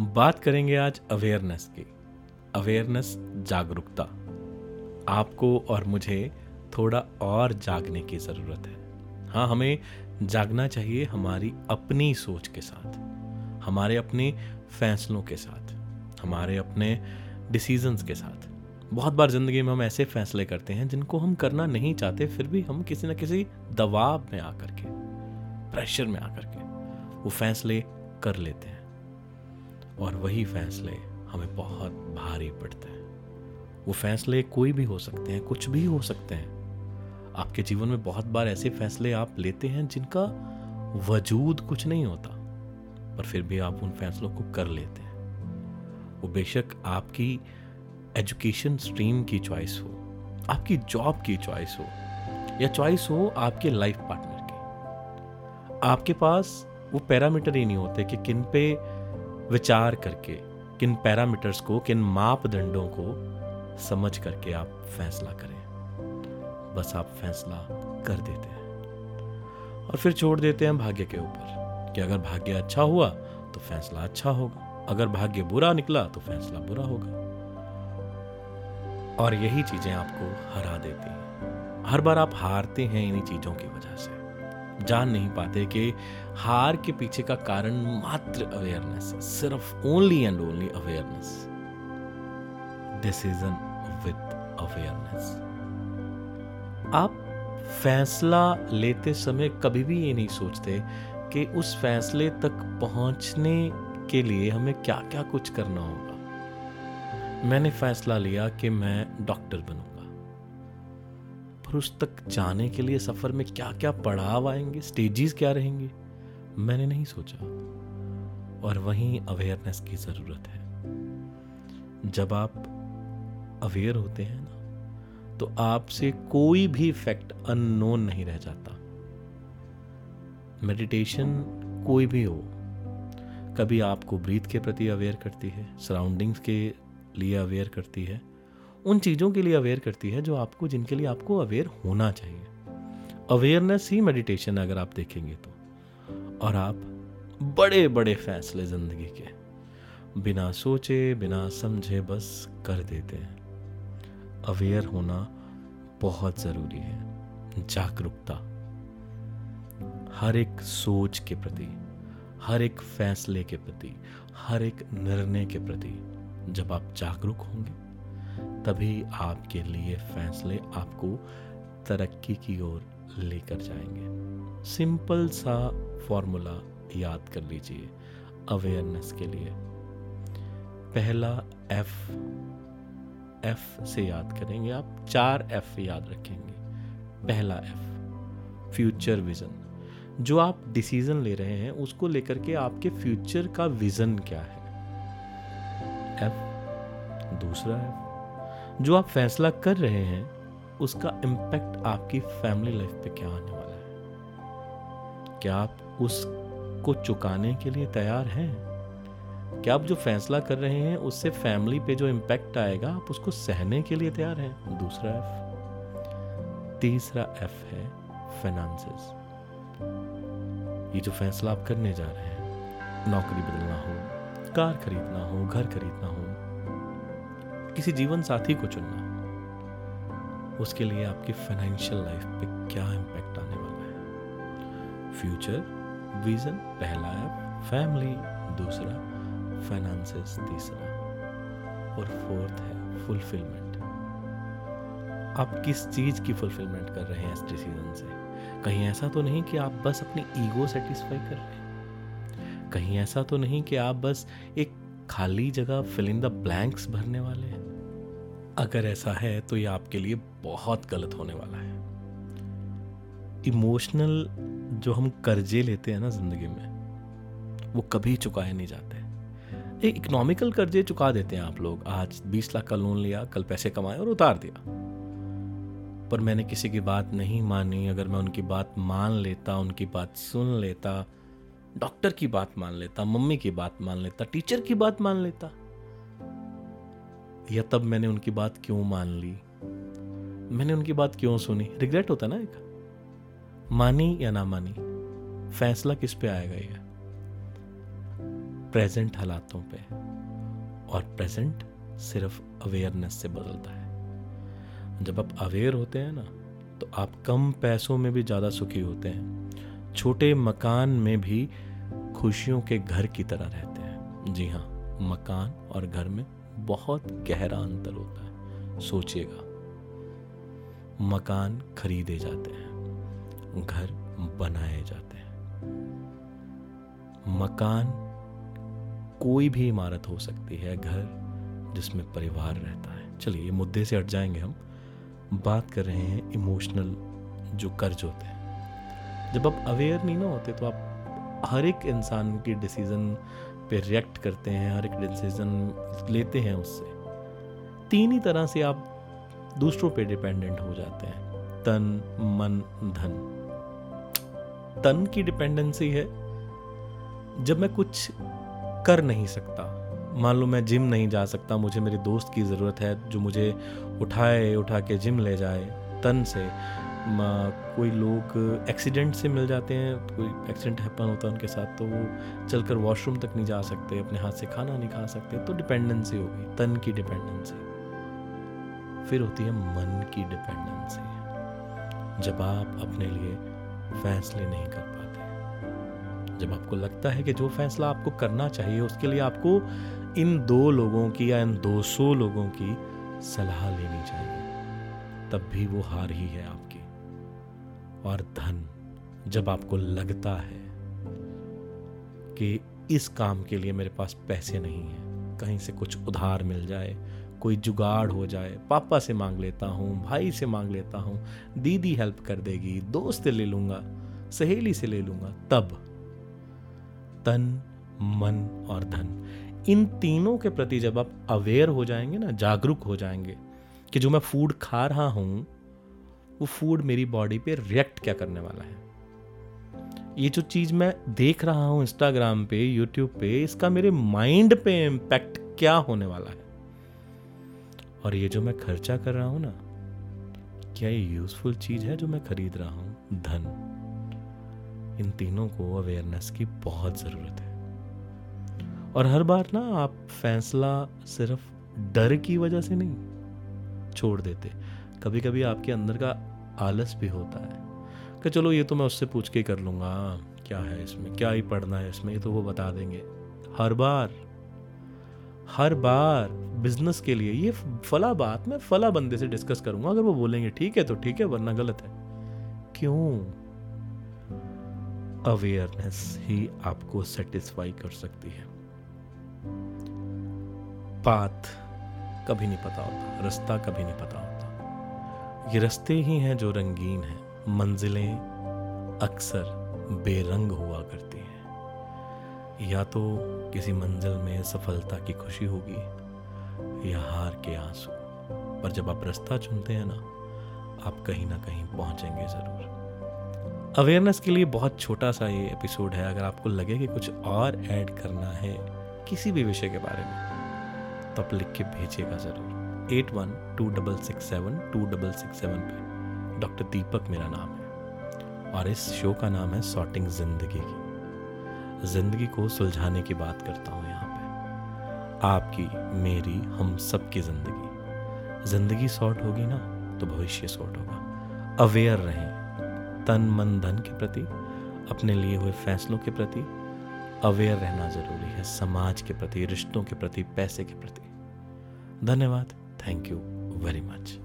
बात करेंगे आज अवेयरनेस की। अवेयरनेस जागरूकता। आपको और मुझे थोड़ा और जागने की ज़रूरत है। हाँ हमें जागना चाहिए हमारी अपनी सोच के साथ, हमारे अपने फैसलों के साथ, हमारे अपने डिसीजंस के साथ। बहुत बार ज़िंदगी में हम ऐसे फैसले करते हैं जिनको हम करना नहीं चाहते, फिर भी हम किसी न किसी दबाव में आकर के प्रेशर में आकर के वो फैसले कर लेते हैं। और वही फैसले हमें बहुत भारी पड़ते हैं। वो फैसले कोई भी हो सकते हैं, कुछ भी हो सकते हैं। आपके जीवन में बहुत बार ऐसे फैसले आप लेते हैं जिनका वजूद कुछ नहीं होता, पर फिर भी आप उन फैसलों को कर लेते हैं। वो बेशक आपकी एजुकेशन स्ट्रीम की चॉइस हो, आपकी जॉब की चॉइस हो, या चॉइस हो आपके लाइफ पार्टनर की। आपके पास वो पैरामीटर ही नहीं होते कि किन पे विचार करके, किन पैरामीटर्स को, किन मापदंडों को समझ करके आप फैसला करें। बस आप फैसला कर देते हैं। और फिर छोड़ देते हैं भाग्य के ऊपर कि अगर भाग्य अच्छा हुआ तो फैसला अच्छा होगा। अगर भाग्य बुरा निकला तो फैसला बुरा होगा। और यही चीज़ें आपको हरा देती हैं। हर बार आप हारते हैं इन्हीं चीज़ों की वजह से। जान नहीं पाते कि हार के पीछे का कारण मात्र अवेयरनेस सिर्फ़ only and only awareness decision with awareness आप फैसला लेते समय कभी भी ये नहीं सोचते कि उस फैसले तक पहुँचने के लिए हमें क्या क्या कुछ करना होगा। मैंने फैसला लिया कि मैं डॉक्टर बनूँगा उस तक जाने के लिए सफ़र में क्या क्या पड़ाव आएँगे? स्टेजेस क्या रहेंगे? मैंने नहीं सोचा। और वहीं अवेयरनेस की ज़रूरत है। जब आप अवेयर होते हैं ना तो आपसे कोई भी फैक्ट अननोन नहीं रह जाता। मेडिटेशन कोई भी हो, कभी आपको ब्रीथ के प्रति अवेयर करती है सराउंडिंग्स के लिए अवेयर करती है उन चीज़ों के लिए अवेयर करती है जो आपको, जिनके लिए आपको अवेयर होना चाहिए। अवेयरनेस ही मेडिटेशन अगर आप देखेंगे तो। और आप बड़े बड़े फैसले ज़िंदगी के, बिना सोचे, बिना समझे, बस कर देते हैं। अवेयर होना बहुत ज़रूरी है। जागरूकता। हर एक सोच के प्रति, हर एक फैसले के प्रति, हर एक निर्णय के प्रति जब आप जागरूक होंगे तभी आपके लिए फैसले आपको तरक्की की ओर लेकर जाएँगे। सिंपल सा फॉर्मूला याद कर लीजिए अवेयरनेस के लिए। पहला एफ़ एफ़ से याद करेंगे आप, चार एफ़ याद रखेंगे। पहला एफ़ फ्यूचर विजन जो आप डिसीज़न ले रहे हैं, उसको लेकर के आपके फ्यूचर का विजन क्या है? एफ़ दूसरा एफ़ जो आप फैसला कर रहे हैं, उसका इम्पैक्ट आपकी फैमिली लाइफ पे क्या आने वाला है? क्या आप उसको चुकाने के लिए तैयार हैं? क्या आप जो फैसला कर रहे हैं, उससे फैमिली पे जो इम्पैक्ट आएगा, आप उसको सहने के लिए तैयार हैं? दूसरा एफ़ तीसरा एफ़ है फाइनेंसेस ये जो फैसला आप करने जा रहे हैं, नौकरी बदलना हो, कार खरीदना हो, घर खरीदना हो किसी जीवन साथी को चुनना, उसके लिए आपकी फाइनेंशियल लाइफ पे क्या इम्पैक्ट आने वाला है? फ्यूचर विजन पहला है फैमिली दूसरा फाइनेंसेस तीसरा, और फोर्थ है फुलफिलमेंट आप किस चीज़ की फुलफिलमेंट कर रहे हैं इस डिसीज़न से? कहीं ऐसा तो नहीं कि आप बस अपनी ईगो सेटिस्फाई कर रहे हैं? कहीं ऐसा तो नहीं कि आप बस एक खाली जगह फिल इन द ब्लैंक्स भरने वाले हैं? अगर ऐसा है तो ये आपके लिए बहुत गलत होने वाला है। इमोशनल जो हम कर्जे लेते हैं ना ज़िंदगी में, वो कभी चुकाए नहीं जाते। एक इकोनॉमिकल कर्जे चुका देते हैं आप लोग। आज बीस लाख का लोन लिया, कल पैसे कमाए और उतार दिया। पर मैंने किसी की बात नहीं मानी। अगर मैं उनकी बात मान लेता, उनकी बात सुन लेता डॉक्टर की बात मान लेता, मम्मी की बात मान लेता टीचर की बात मान लेता या तब मैंने उनकी बात क्यों मान ली? मैंने उनकी बात क्यों सुनी? रिग्रेट होता ना एक? मानी या ना मानी, फैसला किस पे आएगा ये? प्रेजेंट हालातों पे। और प्रेजेंट सिर्फ़ अवेयरनेस से बदलता है। जब आप अवेयर होते हैं ना तो आप कम पैसों में भी ज़्यादा सुखी होते हैं। छोटे मकान में भी खुशियों के घर की तरह रहते हैं। जी हाँ मकान और घर में बहुत गहरा अंतर होता है। सोचिएगा, मकान खरीदे जाते हैं, घर बनाए जाते हैं। मकान कोई भी इमारत हो सकती है, घर जिसमें परिवार रहता है। चलिए, ये मुद्दे से हट जाएँगे हम। बात कर रहे हैं इमोशनल जो कर्ज होते हैं। जब आप अवेयर नहीं ना होते तो आप हर एक इंसान की डिसीज़न पे रिएक्ट करते हैं, हर एक डिसीज़न लेते हैं उससे। तीन ही तरह से आप दूसरों पे डिपेंडेंट हो जाते हैं। तन, मन, धन। तन की डिपेंडेंसी है। जब मैं कुछ कर नहीं सकता, मान लो मैं जिम नहीं जा सकता, मुझे मेरे दोस्त की ज़रूरत है, जो मुझे उठाए, उठा के जिम ले जाए, तन से कोई लोग एक्सीडेंट से मिल जाते हैं, कोई एक्सीडेंट हैपन होता है उनके साथ तो वो चलकर वॉशरूम तक नहीं जा सकते, अपने हाथ से खाना नहीं खा सकते तो डिपेंडेंसी हो गई, तन की डिपेंडेंसी फिर होती है मन की डिपेंडेंसी जब आप अपने लिए फैसले नहीं कर पाते। जब आपको लगता है कि जो फैसला आपको करना चाहिए, उसके लिए आपको इन दो लोगों की या इन 200 लोगों की सलाह लेनी चाहिए, तब भी वो हार ही है आपकी। और धन जब आपको लगता है कि इस काम के लिए मेरे पास पैसे नहीं है, कहीं से कुछ उधार मिल जाए, कोई जुगाड़ हो जाए, पापा से मांग लेता हूँ, भाई से मांग लेता हूँ, दीदी हेल्प कर देगी, दोस्त ले लूँगा, सहेली से ले लूँगा, तब तन, मन और धन, इन तीनों के प्रति जब आप अवेयर हो जाएँगे ना, जागरूक हो जाएँगे कि जो मैं फ़ूड खा रहा हूँ वो फ़ूड मेरी बॉडी पे रिएक्ट क्या करने वाला है? ये जो चीज़ मैं देख रहा हूँ इंस्टाग्राम पे यूट्यूब पे, इसका मेरे माइंड पे इम्पैक्ट क्या होने वाला है? और ये जो मैं खर्चा कर रहा हूँ ना, क्या ये यूजफुल चीज़ है जो मैं खरीद रहा हूँ? धन। इन तीनों को अवेयरनेस की बहुत ज़रूरत है। और हर बार ना आप फैसला सिर्फ़ डर की वजह से नहीं, छोड़ देते। कभी कभी आपके अंदर का आलस भी होता है। कि चलो, ये तो मैं उससे पूछ के कर लूँगा। क्या है इसमें? क्या ही पढ़ना है इसमें? ये तो वो बता देंगे। हर बार हर बार बिज़नेस के लिए, ये फला बात, मैं फला बंदे से डिस्कस करूँगा। अगर वो बोलेंगे, ठीक है तो ठीक है, वरना गलत है। क्यों? अवेयरनेस ही आपको सेटिस्फाई कर सकती है। पाथ कभी नहीं पता होता, रास्ता कभी नहीं पता होता। ये रास्ते ही हैं जो रंगीन हैं। मंजिलें अक्सर बेरंग हुआ करती हैं। या तो किसी मंजिल में सफलता की खुशी होगी, या हार के आँसू। पर जब आप रास्ता चुनते हैं ना, आप कहीं ना कहीं पहुँचेंगे ज़रूर। अवेयरनेस के लिए बहुत छोटा सा ये एपिसोड है। अगर आपको लगे कि कुछ और ऐड करना है किसी भी विषय के बारे में तो आप लिख के भेजिएगा ज़रूर। Eight one two double six seven two double six seven पे। डॉक्टर दीपक मेरा नाम है। और इस शो का नाम है सॉर्टिंग ज़िंदगी की। ज़िंदगी को सुलझाने की बात करता हूँ यहाँ पे। आपकी, मेरी, हम सबकी ज़िंदगी। ज़िंदगी सॉर्ट होगी ना तो भविष्य सॉर्ट होगा। अवेयर रहें। तन, मन, धन के प्रति, अपने लिए हुए फैसलों के प्रति, अवेयर रहना ज़रूरी है। समाज के प्रति, रिश्तों के प्रति, पैसे के प्रति। धन्यवाद। Thank you very much